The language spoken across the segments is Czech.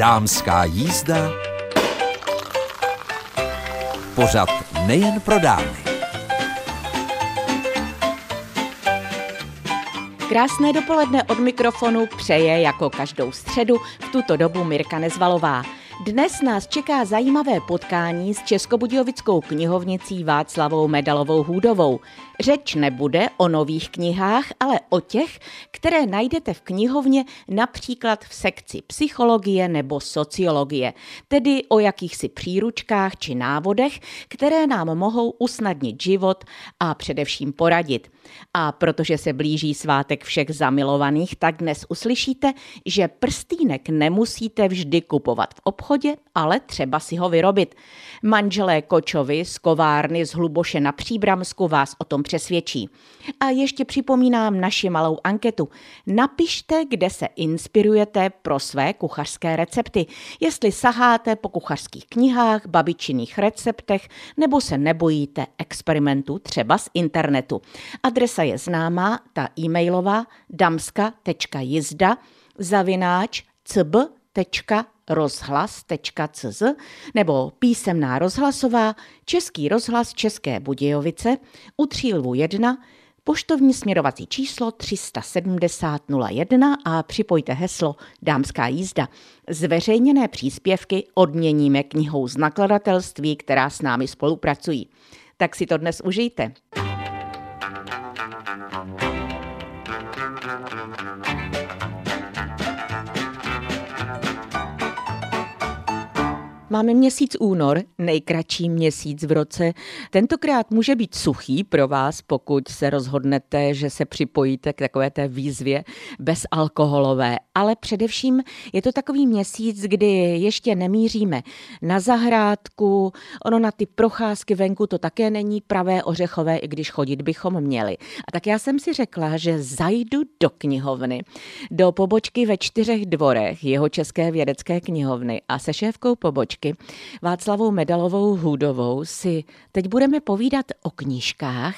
Dámská jízda. Pořad nejen pro dámy. Krásné dopoledne od mikrofonu přeje jako každou středu v tuto dobu Mirka Nezvalová. Dnes nás čeká zajímavé potkání s Českobudějovickou knihovnicí Václavou Medalovou Hůdovou. Řeč nebude o nových knihách, ale o těch, které najdete v knihovně například v sekci psychologie nebo sociologie, tedy o jakýchsi příručkách či návodech, které nám mohou usnadnit život a především poradit. A protože se blíží svátek všech zamilovaných, tak dnes uslyšíte, že prstýnek nemusíte vždy kupovat v obchodě, ale třeba si ho vyrobit. Manželé Kočovi z kovárny z Hluboše na Příbramsku vás o tom přesvědčí. A ještě připomínám naši malou anketu. Napište, kde se inspirujete pro své kuchařské recepty. Jestli saháte po kuchařských knihách, babičinných receptech, nebo se nebojíte experimentů třeba z internetu. Adresa je známá, ta e-mailová damska.jizda zavináč cb.com rozhlas.cz nebo písemná rozhlasová Český rozhlas České Budějovice u Třílvu 1 poštovní směrovací číslo 37001 a připojte heslo Dámská jízda. Zveřejněné příspěvky odměníme knihou z nakladatelství, která s námi spolupracují. Tak si to dnes užijte. Máme měsíc únor, nejkratší měsíc v roce. Tentokrát může být suchý pro vás, pokud se rozhodnete, že se připojíte k takové té výzvě bezalkoholové. Ale především je to takový měsíc, kdy ještě nemíříme na zahrádku, ono na ty procházky venku to také není pravé ořechové, i když chodit bychom měli. A tak já jsem si řekla, že zajdu do knihovny, do pobočky ve čtyřech dvorech jeho České vědecké knihovny a se šéfkou pobočky knížky. Václavou Medalovou Hůdovou si teď budeme povídat o knížkách,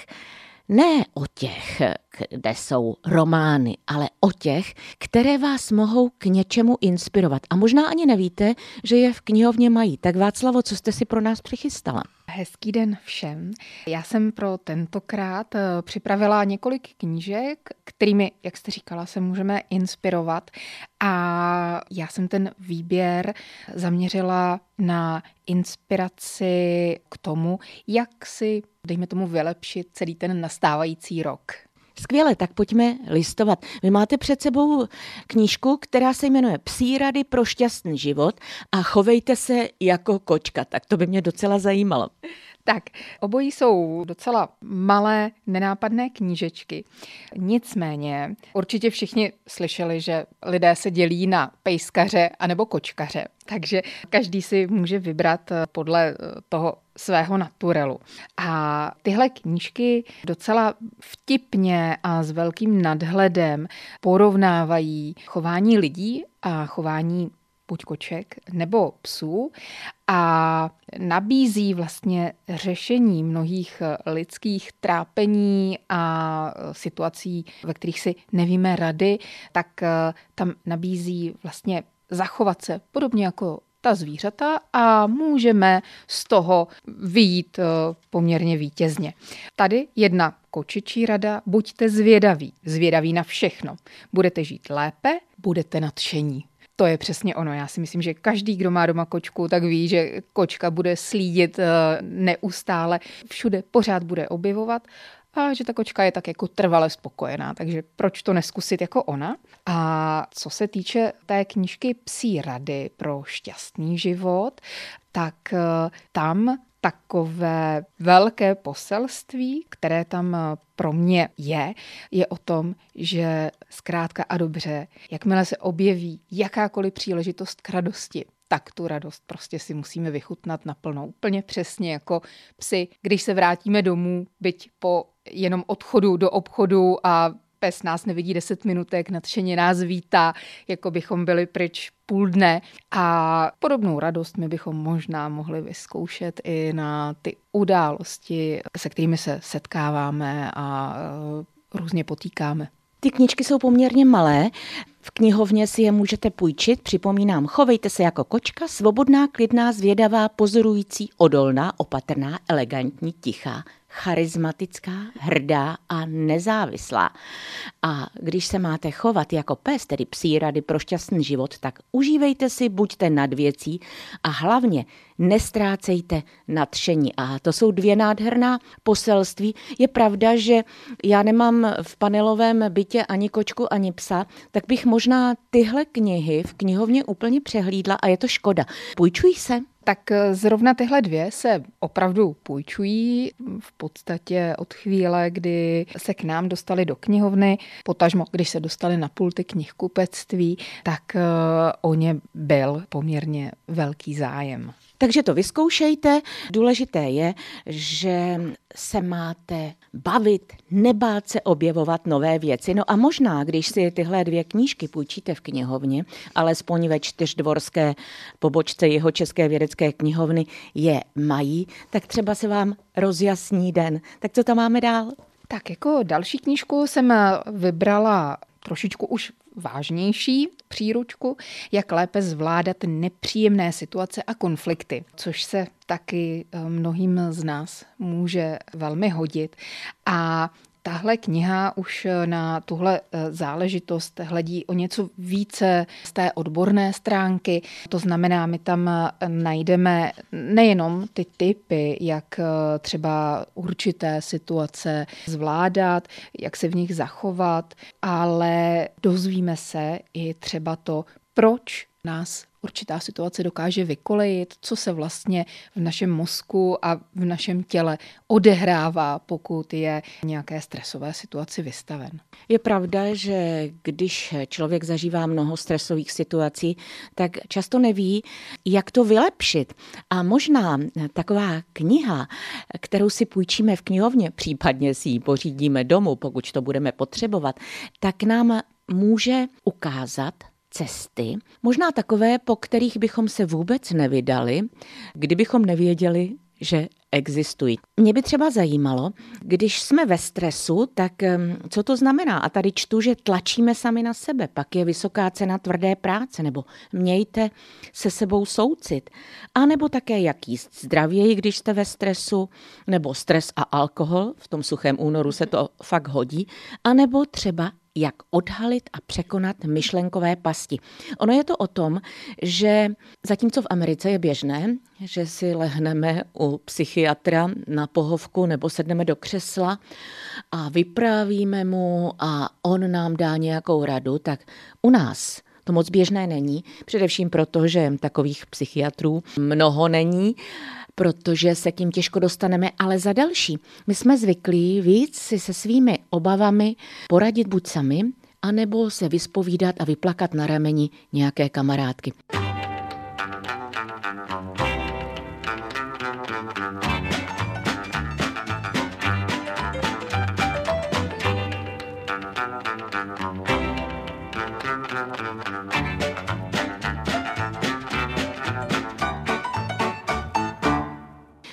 ne o těch, kde jsou romány, ale o těch, které vás mohou k něčemu inspirovat. A možná ani nevíte, že je v knihovně mají. Tak Václavo, co jste si pro nás přichystala? Hezký den všem. Já jsem pro tentokrát eh, připravila několik knížek, kterými, jak jste říkala, se můžeme inspirovat. A já jsem ten výběr zaměřila na inspiraci k tomu, jak si, dejme tomu, vylepšit celý ten nastávající rok. Skvěle, tak pojďme listovat. Vy máte před sebou knížku, která se jmenuje Psí rady pro šťastný život a chovejte se jako kočka. Tak to by mě docela zajímalo. Tak, obojí jsou docela malé, nenápadné knížečky. Nicméně, určitě všichni slyšeli, že lidé se dělí na pejskaře anebo kočkaře. Takže každý si může vybrat podle toho svého naturelu. A tyhle knížky docela vtipně a s velkým nadhledem porovnávají chování lidí a chování buď koček nebo psů a nabízí vlastně řešení mnohých lidských trápení a situací, ve kterých si nevíme rady, tak eh, tam nabízí vlastně zachovat se podobně jako ta zvířata a můžeme z toho vyjít eh, poměrně vítězně. Tady jedna kočičí rada, buďte zvědaví, zvědaví na všechno. Budete žít lépe, budete nadšení. To je přesně ono. Já si myslím, že každý, kdo má doma kočku, tak ví, že kočka bude slídit eh, neustále, všude pořád bude objevovat a že ta kočka je tak jako trvale spokojená, takže proč to neskusit jako ona? A co se týče té knížky Psí rady pro šťastný život, tak eh, tam takové velké poselství, které tam eh, pro mě je, je o tom, že zkrátka a dobře, jakmile se objeví jakákoliv příležitost k radosti, tak tu radost prostě si musíme vychutnat naplno. Úplně přesně jako psy, když se vrátíme domů, byť po jenom odchodu do obchodu a pes nás nevidí 10 minutek, nadšeně nás vítá, jako bychom byli pryč půl dne. A podobnou radost my bychom možná mohli vyzkoušet i na ty události, se kterými se setkáváme a e, různě potýkáme. Ty knižky jsou poměrně malé, v knihovně si je můžete půjčit, připomínám, chovejte se jako kočka, svobodná, klidná, zvědavá, pozorující, odolná, opatrná, elegantní, tichá, charismatická, hrdá a nezávislá. A když se máte chovat jako pes, tedy psí rady pro šťastný život, tak užívejte si, buďte nad věcí a hlavně nestrácejte nadšení. A to jsou dvě nádherná poselství. Je pravda, že já nemám v panelovém bytě ani kočku, ani psa, tak bych možná tyhle knihy v knihovně úplně přehlídla a je to škoda. Půjčují se? Tak eh, zrovna tyhle dvě se opravdu půjčují v podstatě od chvíle, kdy se k nám dostali do knihovny, potažmo, když se dostali na pulty knihkupectví, tak eh, o ně byl poměrně velký zájem. Takže to vyzkoušejte. Důležité je, že se máte bavit, nebát se objevovat nové věci. No a možná, když si tyhle dvě knížky půjčíte v knihovně, alespoň ve čtyřdvorské pobočce jeho České vědecké knihovny je mají, tak třeba se vám rozjasní den. Tak co tam máme dál? Tak jako další knížku jsem vybrala trošičku už vážnější příručku, jak lépe zvládat nepříjemné situace a konflikty, což se taky eh, mnohým z nás může velmi hodit. A Tahle kniha už na tuhle eh, záležitost hledí o něco více z té odborné stránky. To znamená, my tam eh, najdeme nejenom ty typy, jak eh, třeba určité situace zvládat, jak se v nich zachovat, ale dozvíme se i třeba to, proč nás určitá situace dokáže vykolejit, co se vlastně v našem mozku a v našem těle odehrává, pokud je nějaké stresové situaci vystaven. Je pravda, že když člověk zažívá mnoho stresových situací, tak často neví, jak to vylepšit. A možná taková kniha, kterou si půjčíme v knihovně, případně si ji pořídíme domů, pokud to budeme potřebovat, tak nám může ukázat, cesty, možná takové, po kterých bychom se vůbec nevydali, kdybychom nevěděli, že existují. Mě by třeba zajímalo, když jsme ve stresu, tak co to znamená? A tady čtu, že tlačíme sami na sebe, pak je vysoká cena tvrdé práce, nebo mějte se sebou soucit. A nebo také jak jíst zdravěji, když jste ve stresu, nebo stres a alkohol, v tom suchém únoru se to fakt hodí, a nebo třeba jak odhalit a překonat myšlenkové pasti. Ono je to o tom, že zatímco v Americe je běžné, že si lehneme u psychiatra na pohovku nebo sedneme do křesla a vyprávíme mu a on nám dá nějakou radu, tak u nás to moc běžné není, především proto, že takových psychiatrů mnoho není protože se tím těžko dostaneme, ale za další. My jsme zvyklí víc si se svými obavami poradit buď sami, anebo se vyspovídat a vyplakat na rameni nějaké kamarádky.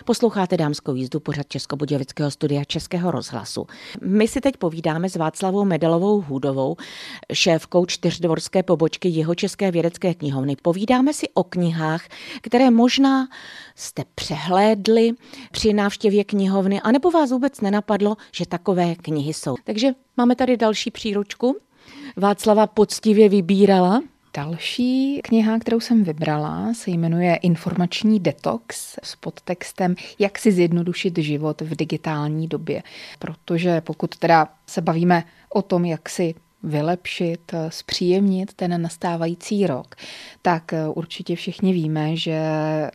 Posloucháte dámskou jízdu pořad Českobudějovického studia Českého rozhlasu. My si teď povídáme s Václavou Medalovou Hůdovou, šéfkou čtyřdvorské pobočky jeho České vědecké knihovny. Povídáme si o knihách, které možná jste přehlédli při návštěvě knihovny, anebo vás vůbec nenapadlo, že takové knihy jsou. Takže máme tady další příručku. Václava poctivě vybírala Další kniha, kterou jsem vybrala, se jmenuje Informační detox s podtextem Jak si zjednodušit život v digitální době. Protože pokud teda se bavíme o tom, jak si vylepšit, zpříjemnit ten nastávající rok, tak určitě všichni víme, že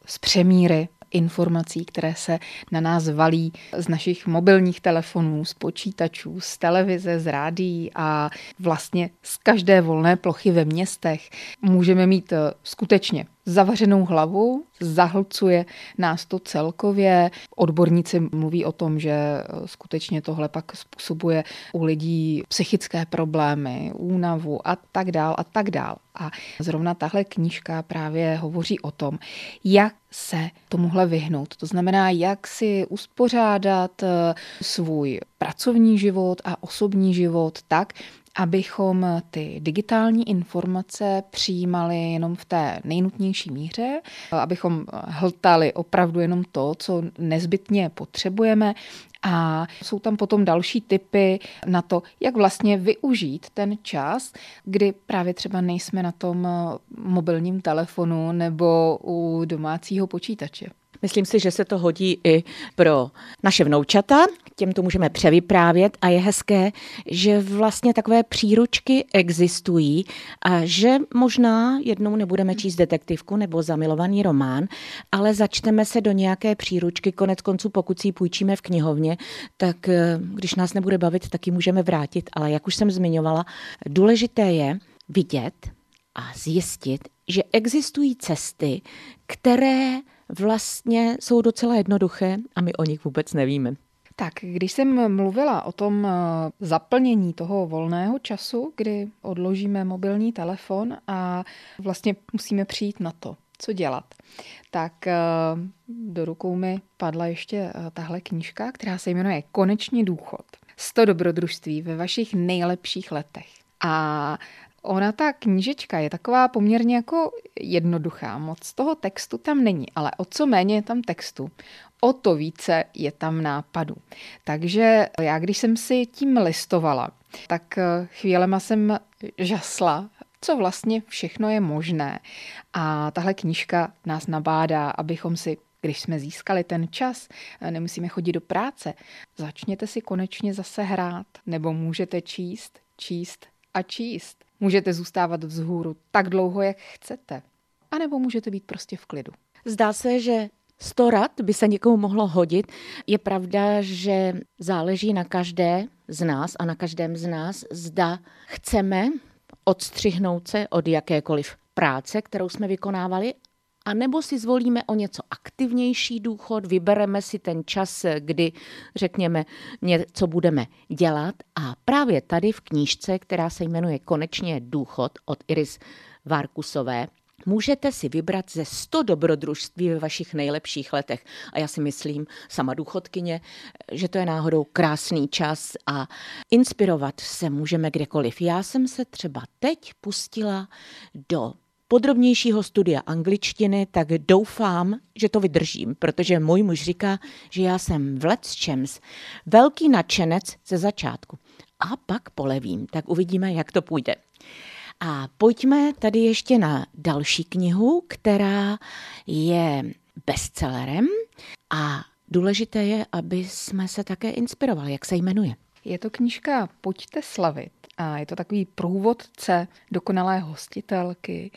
z přemíry informací, které se na nás valí z našich mobilních telefonů, z počítačů, z televize, z rádií a vlastně z každé volné plochy ve městech. Můžeme mít eh, skutečně zavařenou hlavu, zahlcuje nás to celkově. Odborníci mluví o tom, že eh, skutečně tohle pak způsobuje u lidí psychické problémy, únavu a tak dál a tak dál. A zrovna tahle knížka právě hovoří o tom, jak se tomuhle vyhnout. To znamená, jak si uspořádat eh, svůj pracovní život a osobní život tak, abychom ty digitální informace přijímali jenom v té nejnutnější míře, abychom hltali opravdu jenom to, co nezbytně potřebujeme a jsou tam potom další typy na to, jak vlastně využít ten čas, kdy právě třeba nejsme na tom mobilním telefonu nebo u domácího počítače. Myslím si, že se to hodí i pro naše vnoučata, těm to můžeme převyprávět a je hezké, že vlastně takové příručky existují a že možná jednou nebudeme číst detektivku nebo zamilovaný román, ale začneme se do nějaké příručky, konec konců pokud si ji půjčíme v knihovně, tak eh, když nás nebude bavit, tak ji můžeme vrátit, ale jak už jsem zmiňovala, důležité je vidět a zjistit, že existují cesty, které vlastně jsou docela jednoduché a my o nich vůbec nevíme. Tak, když jsem mluvila o tom eh, zaplnění toho volného času, kdy odložíme mobilní telefon a vlastně musíme přijít na to, co dělat, tak eh, do rukou mi padla ještě eh, tahle knížka, která se jmenuje Konečný důchod. 100 dobrodružství ve vašich nejlepších letech. A Ona ta knížečka je taková poměrně jako jednoduchá, moc toho textu tam není, ale o co méně je tam textu, o to více je tam nápadů. Takže já, když jsem si tím listovala, tak eh, chvílema jsem žasla, co vlastně všechno je možné. A tahle knížka nás nabádá, abychom si když jsme získali ten čas, eh, nemusíme chodit do práce, začněte si konečně zase hrát, nebo můžete číst, číst a číst. Můžete zůstávat vzhůru tak dlouho, jak chcete. A nebo můžete být prostě v klidu. Zdá se, že sto rad by se někomu mohlo hodit. Je pravda, že záleží na každé z nás a na každém z nás, zda chceme odstřihnout se od jakékoliv práce, kterou jsme vykonávali, a nebo si zvolíme o něco aktivnější důchod, vybereme si ten čas, kdy řekněme něco budeme dělat a právě tady v knížce, která se jmenuje Konečně důchod od Iris Varkusové, Můžete si vybrat ze 100 dobrodružství ve vašich nejlepších letech. A já si myslím, sama důchodkyně, že to je náhodou krásný čas a inspirovat se můžeme kdekoliv. Já jsem se třeba teď pustila do podrobnějšího studia angličtiny, tak doufám, že to vydržím, protože můj muž říká, že já jsem v Champs velký nadšenec ze začátku. A pak polevím, tak uvidíme, jak to půjde. A pojďme tady ještě na další knihu, která je bestsellerem a důležité je, aby jsme se také inspirovali. Jak se jmenuje? Je to knížka Pojďte slavit a je to takový průvodce dokonalé hostitelky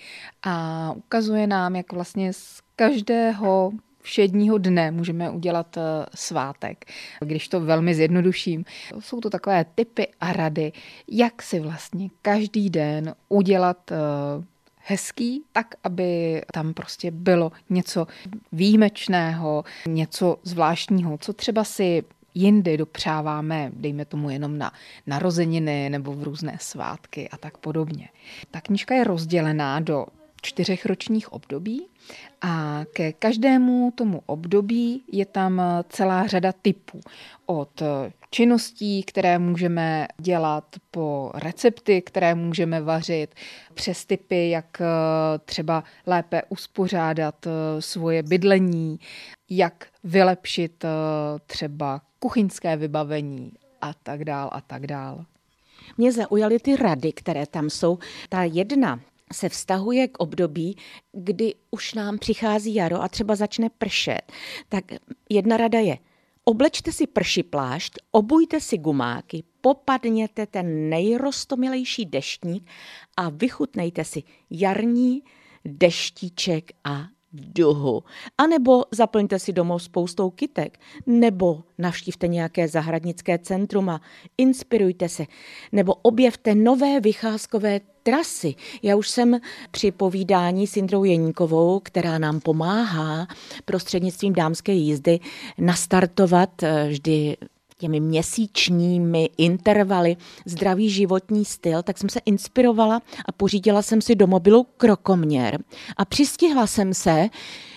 a ukazuje nám, jak vlastně z každého všedního dne můžeme udělat eh, svátek. Když to velmi zjednoduším, jsou to takové typy a rady, jak si vlastně každý den udělat eh, hezký, tak aby tam prostě bylo něco výjimečného, něco zvláštního, co třeba si jindy dopřáváme, dejme tomu jenom na narozeniny nebo v různé svátky a tak podobně. Ta knižka je rozdělená do čtyřech ročních období a ke každému tomu období je tam celá řada typů. Od činností, které můžeme dělat, po recepty, které můžeme vařit, přes typy, jak třeba lépe uspořádat svoje bydlení, jak vylepšit třeba kuchyňské vybavení a tak dál a tak dál. Mě zaujaly ty rady, které tam jsou. Ta jedna se vztahuje k období, kdy už nám přichází jaro a třeba začne pršet. Tak jedna rada je, oblečte si prši plášť, obujte si gumáky, popadněte ten nejrostomilejší deštník a vychutnejte si jarní deštíček a duhu. A nebo zaplňte si domov spoustou kytek, nebo navštívte nějaké zahradnické centrum a inspirujte se, nebo objevte nové vycházkové trasy. Já už jsem při povídání s Indrou Jeníkovou, která nám pomáhá prostřednictvím dámské jízdy nastartovat eh, vždy těmi měsíčními intervaly zdravý životní styl, tak jsem se inspirovala a pořídila jsem si do mobilu krokoměr a přistihla jsem se,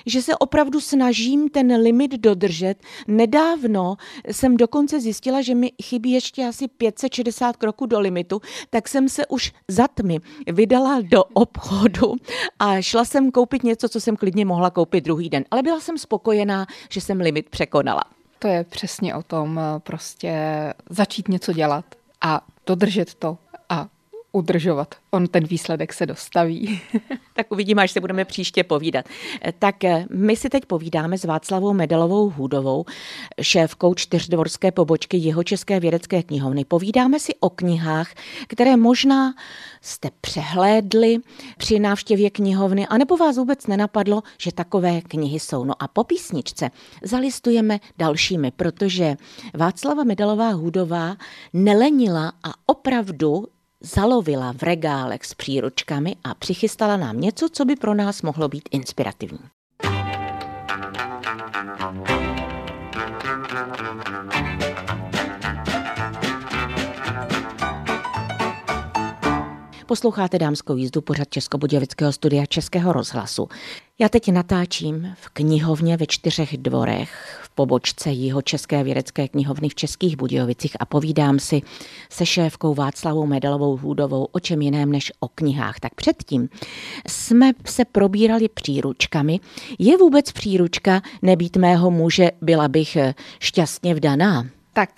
že se opravdu snažím ten limit dodržet. Nedávno jsem dokonce zjistila, že mi chybí ještě asi 560 kroků do limitu, tak jsem se už za tmy vydala do obchodu a šla jsem koupit něco, co jsem klidně mohla koupit druhý den. Ale byla jsem spokojená, že jsem limit překonala. To je přesně o tom eh, prostě začít něco dělat a dodržet to a udržovat. On ten výsledek se dostaví. tak uvidíme, až se budeme příště povídat. Tak eh, my si teď povídáme s Václavou Medalovou Hůdovou, šéfkou čtyřdvorské pobočky jeho České vědecké knihovny. Povídáme si o knihách, které možná jste přehlédli při návštěvě knihovny, anebo vás vůbec nenapadlo, že takové knihy jsou. No a po písničce zalistujeme dalšími, protože Václava Medalová Hůdová nelenila a opravdu zalovila v regálech s příručkami a přichystala nám něco, co by pro nás mohlo být inspirativní. Posloucháte dámskou jízdu pořad Českobudějovického studia Českého rozhlasu. Já teď natáčím v knihovně ve čtyřech dvorech v pobočce Jiho České vědecké knihovny v Českých Budějovicích a povídám si se šéfkou Václavou Medalovou Hůdovou o čem jiném než o knihách. Tak předtím jsme se probírali příručkami. Je vůbec příručka nebýt mého muže, byla bych šťastně vdaná? Tak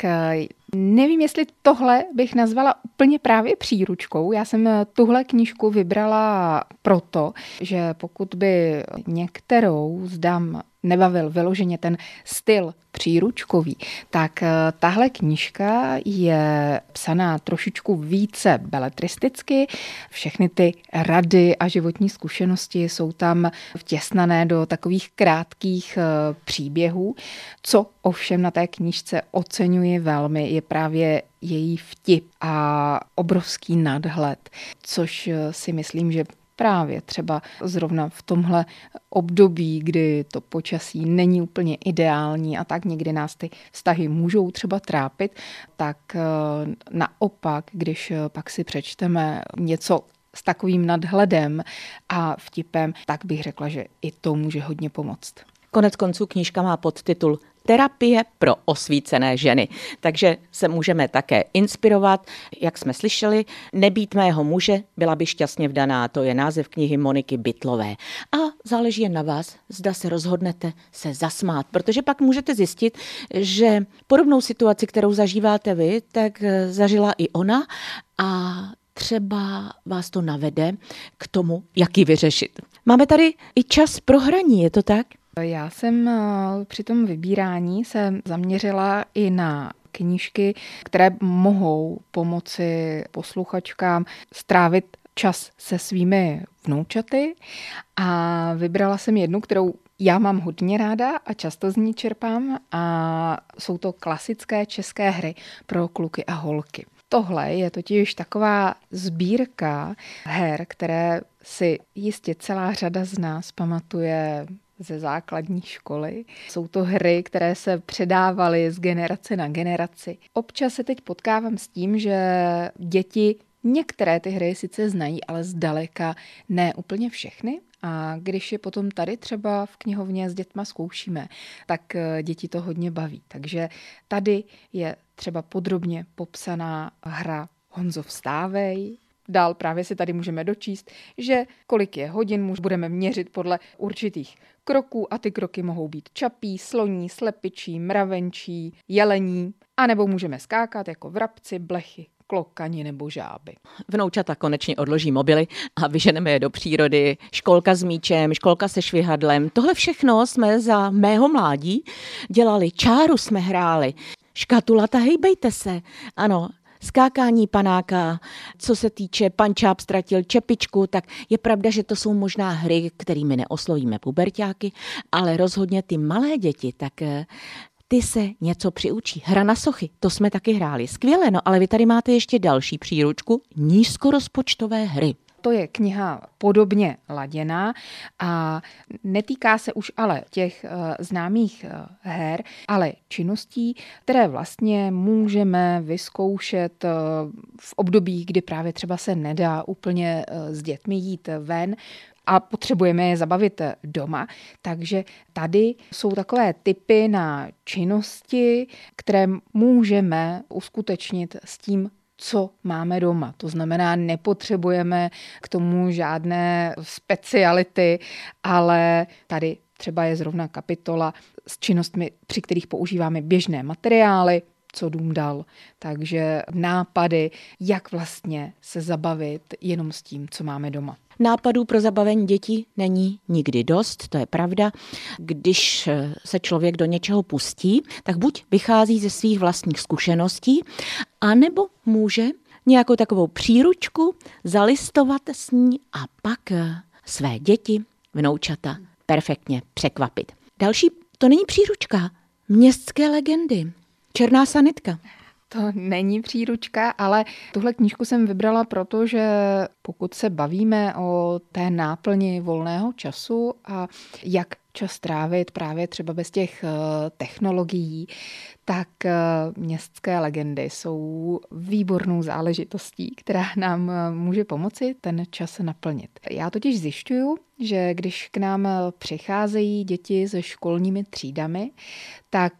Nevím, jestli tohle bych nazvala úplně právě příručkou. Já jsem eh, tuhle knížku vybrala proto, že pokud by některou zdám nebavil vyloženě ten styl příručkový, tak eh, tahle knížka je psaná trošičku více beletristicky. Všechny ty rady a životní zkušenosti jsou tam vtěsnané do takových krátkých eh, příběhů. Co ovšem na té knížce oceňuji velmi, je právě její vtip a obrovský nadhled, což eh, si myslím, že právě třeba zrovna v tomhle období, kdy to počasí není úplně ideální a tak někdy nás ty vztahy můžou třeba trápit, tak eh, naopak, když eh, pak si přečteme něco s takovým nadhledem a vtipem, tak bych řekla, že i to může hodně pomoct. Konec konců knížka má podtitul terapie pro osvícené ženy. Takže se můžeme také inspirovat, jak jsme slyšeli, nebýt mého muže, byla by šťastně vdaná. To je název knihy Moniky Bytlové. A záleží jen na vás, zda se rozhodnete se zasmát, protože pak můžete zjistit, že podobnou situaci, kterou zažíváte vy, tak zažila i ona a třeba vás to navede k tomu, jak ji vyřešit. Máme tady i čas pro hraní, je to tak? Já jsem eh, při tom vybírání se zaměřila i na knížky, které mohou pomoci posluchačkám strávit čas se svými vnoučaty a vybrala jsem jednu, kterou já mám hodně ráda a často z ní čerpám a jsou to klasické české hry pro kluky a holky. Tohle je totiž taková sbírka her, které si jistě celá řada z nás pamatuje ze základní školy. Jsou to hry, které se předávaly z generace na generaci. Občas se teď potkávám s tím, že děti některé ty hry sice znají, ale zdaleka ne úplně všechny. A když je potom tady třeba v knihovně s dětma zkoušíme, tak eh, děti to hodně baví. Takže tady je třeba podrobně popsaná hra Honzo vstávej, Dál právě si tady můžeme dočíst, že kolik je hodin, muž budeme měřit podle určitých kroků a ty kroky mohou být čapí, sloní, slepičí, mravenčí, jelení, anebo můžeme skákat jako vrabci, blechy, klokani nebo žáby. Vnoučata konečně odloží mobily a vyženeme je do přírody. Školka s míčem, školka se švihadlem. Tohle všechno jsme za mého mládí dělali. Čáru jsme hráli. Škatulata, hejbejte se. Ano, skákání panáka, co se týče pančáp ztratil čepičku, tak je pravda, že to jsou možná hry, kterými neoslovíme pubertáky, ale rozhodně ty malé děti, tak eh, ty se něco přiučí. Hra na sochy, to jsme taky hráli. Skvěle, no ale vy tady máte ještě další příručku, nízkorozpočtové hry. To je kniha podobně laděná a netýká se už ale těch uh, známých uh, her, ale činností, které vlastně můžeme vyzkoušet uh, v období, kdy právě třeba se nedá úplně s dětmi jít ven, a potřebujeme je zabavit doma. Takže tady jsou takové typy na činnosti, které můžeme uskutečnit s tím co máme doma. To znamená, nepotřebujeme k tomu žádné speciality, ale tady třeba je zrovna kapitola s činnostmi, při kterých používáme běžné materiály, co dům dal. Takže nápady, jak vlastně se zabavit jenom s tím, co máme doma. Nápadů pro zabavení dětí není nikdy dost, to je pravda. Když se člověk do něčeho pustí, tak buď vychází ze svých vlastních zkušeností, anebo může nějakou takovou příručku zalistovat s ní a pak své děti, vnoučata perfektně překvapit. Další, to není příručka, městské legendy. Černá sanitka. To není příručka, ale tuhle knížku jsem vybrala proto, že pokud se bavíme o té náplni volného času a jak čas trávit právě třeba bez těch eh, technologií, tak eh, městské legendy jsou výbornou záležitostí, která nám eh, může pomoci ten čas naplnit. Já totiž zjišťuju, že když k nám přicházejí děti se školními třídami, tak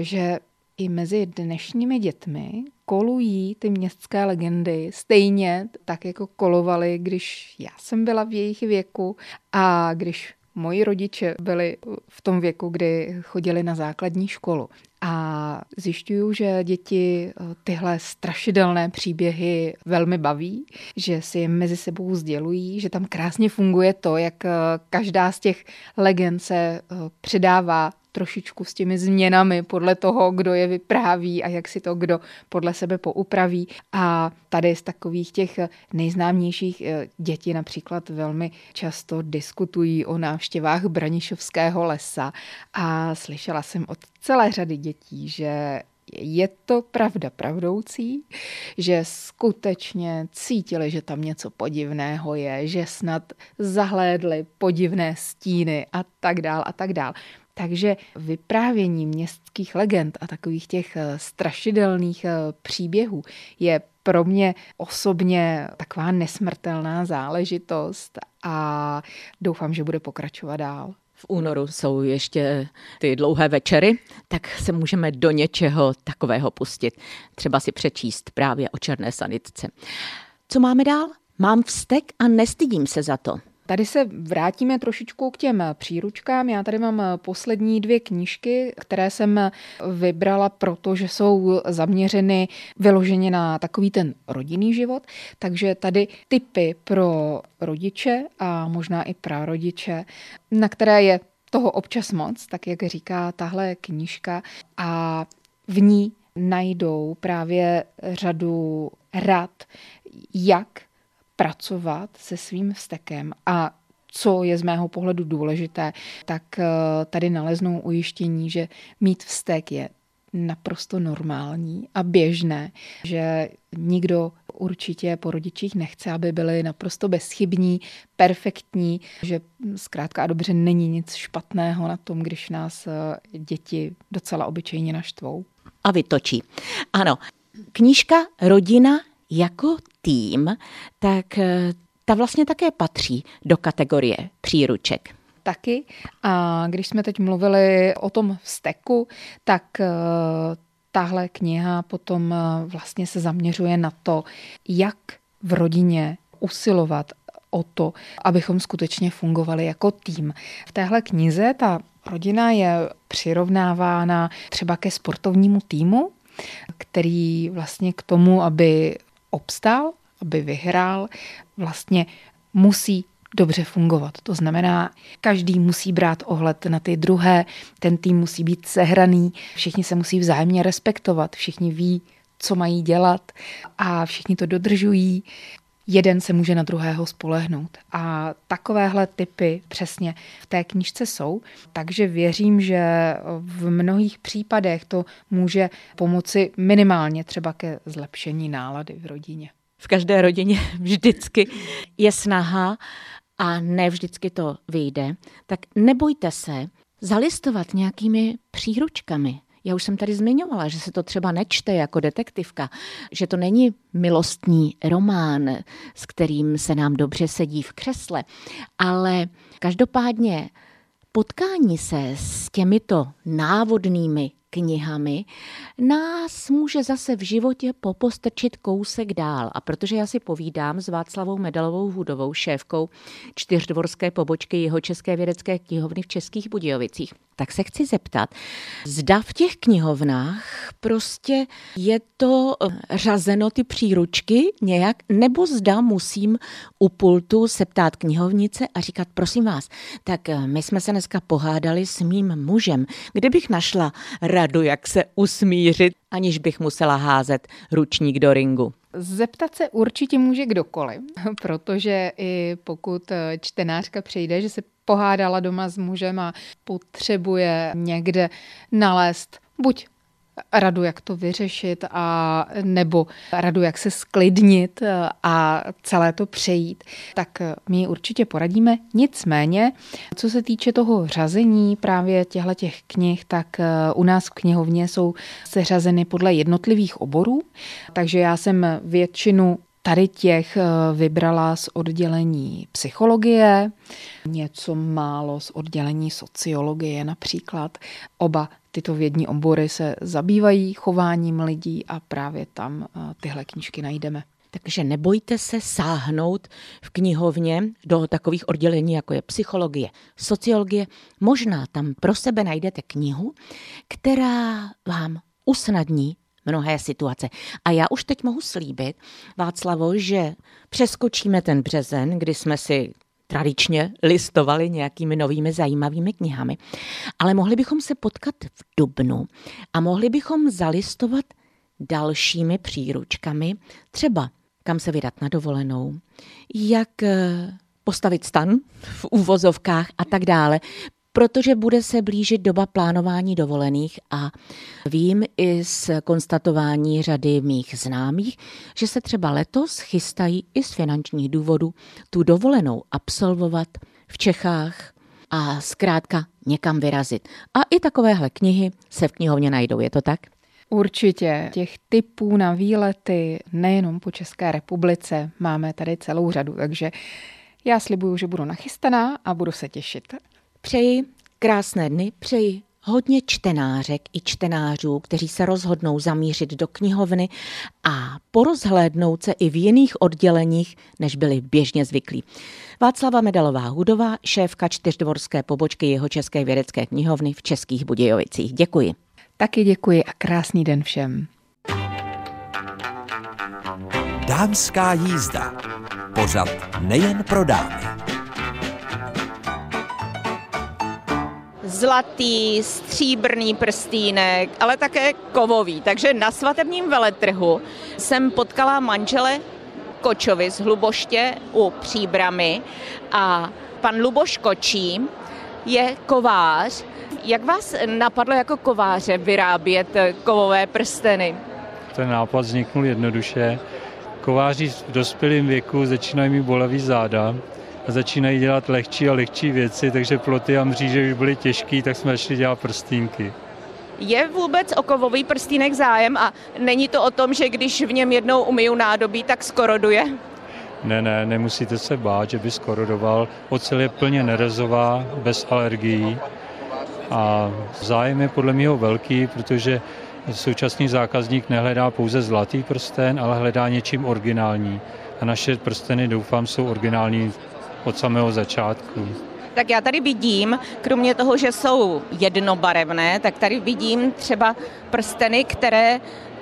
že i mezi dnešními dětmi kolují ty městské legendy stejně tak, jako kolovaly, když já jsem byla v jejich věku a když moji rodiče byli v tom věku, kdy chodili na základní školu. A zjišťuju, že děti eh, tyhle strašidelné příběhy velmi baví, že si je mezi sebou sdělují, že tam krásně funguje to, jak eh, každá z těch legend se eh, předává trošičku s těmi změnami podle toho, kdo je vypráví a jak si to kdo podle sebe poupraví. A tady z takových těch nejznámějších eh, děti například velmi často diskutují o návštěvách Branišovského lesa a slyšela jsem od celé řady dětí, že je to pravda pravdoucí, že skutečně cítili, že tam něco podivného je, že snad zahlédli podivné stíny a tak dál a tak dál. Takže vyprávění městských legend a takových těch eh, strašidelných eh, příběhů je pro mě osobně taková nesmrtelná záležitost a doufám, že bude pokračovat dál. V únoru jsou ještě ty dlouhé večery, tak se můžeme do něčeho takového pustit. Třeba si přečíst právě o černé sanitce. Co máme dál? Mám vztek a nestydím se za to. Tady se vrátíme trošičku k těm příručkám. Já tady mám poslední dvě knížky, které jsem vybrala, protože jsou zaměřeny vyloženě na takový ten rodinný život. Takže tady typy pro rodiče a možná i prarodiče, na které je toho občas moc, tak jak říká tahle knížka. A v ní najdou právě řadu rad, jak pracovat se svým vztekem a co je z mého pohledu důležité, tak eh, tady naleznou ujištění, že mít vztek je naprosto normální a běžné, že nikdo určitě po rodičích nechce, aby byli naprosto bezchybní, perfektní, že zkrátka a dobře není nic špatného na tom, když nás eh, děti docela obyčejně naštvou. A vytočí. Ano, knížka Rodina jako tým, tak eh, ta vlastně také patří do kategorie příruček. Taky. A když jsme teď mluvili o tom vzteku, tak eh, tahle kniha potom eh, vlastně se zaměřuje na to, jak v rodině usilovat o to, abychom skutečně fungovali jako tým. V téhle knize ta rodina je přirovnávána třeba ke sportovnímu týmu, který vlastně k tomu, aby obstál, aby vyhrál, vlastně musí dobře fungovat. To znamená, každý musí brát ohled na ty druhé, ten tým musí být sehraný, všichni se musí vzájemně respektovat, všichni ví, co mají dělat a všichni to dodržují. Jeden se může na druhého spolehnout. A takovéhle typy přesně v té knižce jsou, takže věřím, že v mnohých případech to může pomoci minimálně třeba ke zlepšení nálady v rodině. v každé rodině vždycky je snaha a ne vždycky to vyjde, tak nebojte se zalistovat nějakými příručkami. Já už jsem tady zmiňovala, že se to třeba nečte jako detektivka, že to není milostný román, s kterým se nám dobře sedí v křesle, ale každopádně potkání se s těmito návodnými knihami nás může zase v životě popostrčit kousek dál. A protože já si povídám s Václavou Medalovou Hudovou, šéfkou čtyřdvorské pobočky jeho České vědecké knihovny v Českých Budějovicích, tak se chci zeptat, zda v těch knihovnách prostě je to eh, řazeno ty příručky nějak, nebo zda musím u pultu se ptát knihovnice a říkat, prosím vás, tak eh, my jsme se dneska pohádali s mým mužem, kde bych našla radu, jak se usmířit, aniž bych musela házet ručník do ringu. Zeptat se určitě může kdokoliv, protože i pokud eh, čtenářka přejde, že se pohádala doma s mužem a potřebuje někde nalézt buď radu, jak to vyřešit, a nebo radu, jak se sklidnit a celé to přejít, tak my určitě poradíme. Nicméně, co se týče toho řazení právě těchto těch knih, tak u nás v knihovně jsou seřazeny podle jednotlivých oborů, takže já jsem většinu tady těch vybrala z oddělení psychologie, něco málo z oddělení sociologie například. Oba tyto vědní obory se zabývají chováním lidí a právě tam eh, tyhle knížky najdeme. Takže nebojte se sáhnout v knihovně do takových oddělení, jako je psychologie, sociologie. Možná tam pro sebe najdete knihu, která vám usnadní mnohé situace. A já už teď mohu slíbit, Václavo, že přeskočíme ten březen, kdy jsme si tradičně listovali nějakými novými zajímavými knihami, ale mohli bychom se potkat v Dubnu a mohli bychom zalistovat dalšími příručkami, třeba kam se vydat na dovolenou, jak eh, postavit stan v úvozovkách a tak dále protože bude se blížit doba plánování dovolených a vím i z konstatování řady mých známých, že se třeba letos chystají i z finančních důvodů tu dovolenou absolvovat v Čechách a zkrátka někam vyrazit. A i takovéhle knihy se v knihovně najdou, je to tak? Určitě. Těch typů na výlety nejenom po České republice máme tady celou řadu, takže já slibuju, že budu nachystaná a budu se těšit. Přeji krásné dny, přeji hodně čtenářek i čtenářů, kteří se rozhodnou zamířit do knihovny a porozhlédnout se i v jiných odděleních, než byli běžně zvyklí. Václava Medalová Hudová, šéfka čtyřdvorské pobočky jeho České vědecké knihovny v Českých Budějovicích. Děkuji. Taky děkuji a krásný den všem. Dámská jízda. Pořad nejen pro dámy. Zlatý, stříbrný prstýnek, ale také kovový. Takže na svatebním veletrhu jsem potkala manžele Kočovi z Hluboště u Příbramy a pan Luboš Kočí je kovář. Jak vás napadlo jako kováře vyrábět kovové prsteny? Ten nápad vzniknul jednoduše. Kováři v dospělém věku začínají mít bolavý záda začínají dělat lehčí a lehčí věci, takže ploty a mříže už byly těžký, tak jsme začali dělat prstínky. Je vůbec o kovový prstínek zájem a není to o tom, že když v něm jednou umyju nádobí, tak skoroduje? Ne, ne, nemusíte se bát, že by skorodoval. Ocel je plně nerezová, bez alergií a zájem je podle mě velký, protože současný zákazník nehledá pouze zlatý prsten, ale hledá něčím originální. A naše prsteny, doufám, jsou originální od samého začátku. Tak já tady vidím, kromě toho, že jsou jednobarevné, tak tady vidím třeba prsteny, které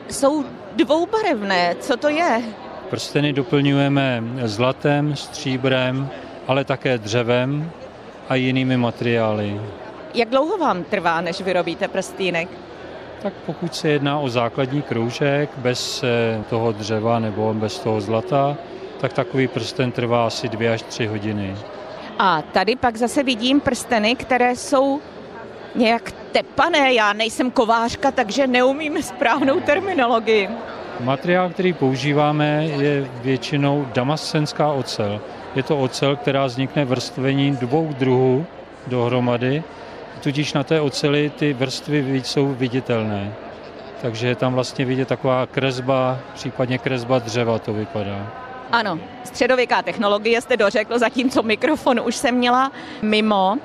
jsou dvoubarevné. Co to je? Prsteny doplňujeme zlatem, stříbrem, ale také dřevem a jinými materiály. Jak dlouho vám trvá, než vyrobíte prstýnek? Tak pokud se jedná o základní kroužek bez eh, toho dřeva nebo bez toho zlata, tak takový prsten trvá asi dvě až tři hodiny. A tady pak zase vidím prsteny, které jsou nějak tepané. Já nejsem kovářka, takže neumím správnou terminologii. Materiál, který používáme, je většinou damascenská ocel. Je to ocel, která vznikne vrstvením dvou druhů dohromady, tudíž na té oceli ty vrstvy jsou viditelné. Takže je tam vlastně vidět taková kresba, případně kresba dřeva to vypadá. Ano, středověká technologie jste dořekl, zatímco mikrofon už jsem měla mimo.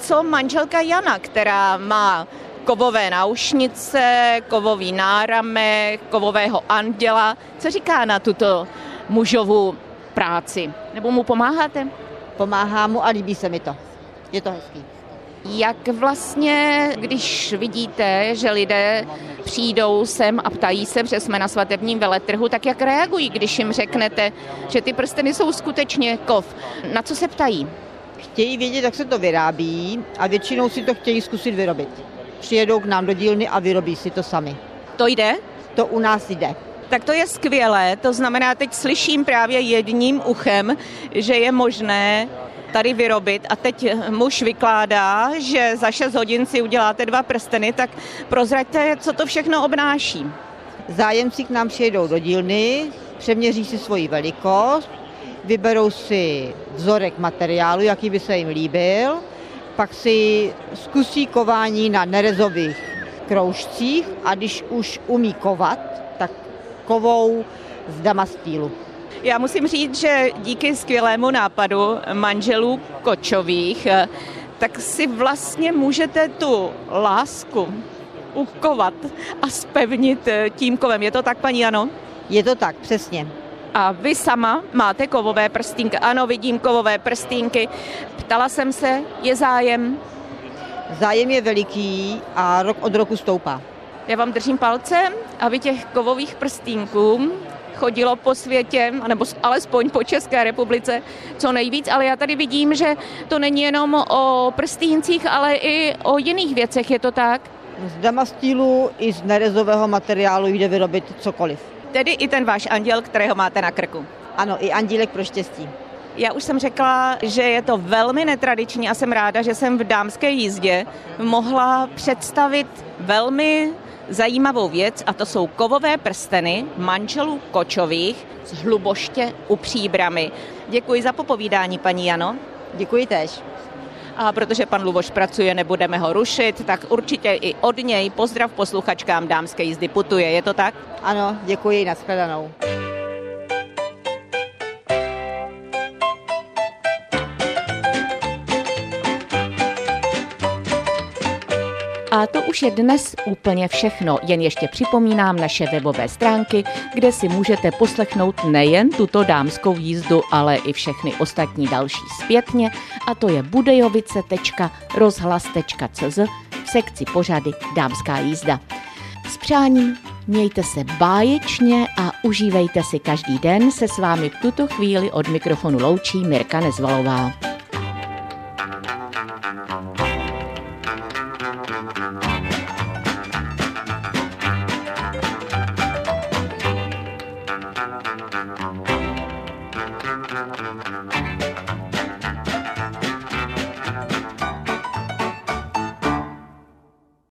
Co manželka Jana, která má kovové náušnice, kovový náramek, kovového anděla, co říká na tuto mužovou práci? Nebo mu pomáháte? Pomáhá mu a líbí se mi to. Je to hezký. Jak vlastně, když vidíte, že lidé přijdou sem a ptají se, protože jsme na svatebním veletrhu, tak jak reagují, když jim řeknete, že ty prsteny jsou skutečně kov? Na co se ptají? Chtějí vědět, jak se to vyrábí a většinou si to chtějí zkusit vyrobit. Přijedou k nám do dílny a vyrobí si to sami. To jde? To u nás jde. Tak to je skvělé, to znamená, teď slyším právě jedním uchem, že je možné tady vyrobit a teď muž vykládá, že za 6 hodin si uděláte dva prsteny, tak prozraďte, co to všechno obnáší. Zájemci k nám přijedou do dílny, přeměří si svoji velikost, vyberou si vzorek materiálu, jaký by se jim líbil, pak si zkusí kování na nerezových kroužcích a když už umí kovat, tak kovou z damastílu. Já musím říct, že díky skvělému nápadu manželů Kočových, eh, tak si vlastně můžete tu lásku ukovat a spevnit eh, tím kovem. Je to tak, paní Jano? Je to tak, přesně. A vy sama máte kovové prstínky. Ano, vidím kovové prstínky. Ptala jsem se, je zájem? Zájem je veliký a rok od roku stoupá. Já vám držím palce, aby těch kovových prstínků chodilo po světě, nebo alespoň po České republice, co nejvíc, ale já tady vidím, že to není jenom o prstíncích, ale i o jiných věcech, je to tak? Z damastílu i z nerezového materiálu jde vyrobit cokoliv. Tedy i ten váš anděl, kterého máte na krku. Ano, i andílek pro štěstí. Já už jsem řekla, že je to velmi netradiční a jsem ráda, že jsem v dámské jízdě mohla představit velmi zajímavou věc a to jsou kovové prsteny manželů Kočových z Hluboště u Příbramy. Děkuji za popovídání, paní Jano. Děkuji tež. A protože pan Luboš pracuje, nebudeme ho rušit, tak určitě i od něj pozdrav posluchačkám dámské jízdy putuje. Je to tak? Ano, děkuji, nashledanou. A to už je dnes úplně všechno. Jen ještě připomínám naše webové stránky, kde si můžete poslechnout nejen tuto dámskou jízdu, ale i všechny ostatní další zpětně, a to je budejovice.rozhlas.cz v sekci pořady Dámská jízda. S přáním mějte se báječně a užívejte si každý den. Se s vámi v tuto chvíli od mikrofonu loučí Mirka Nezvalová.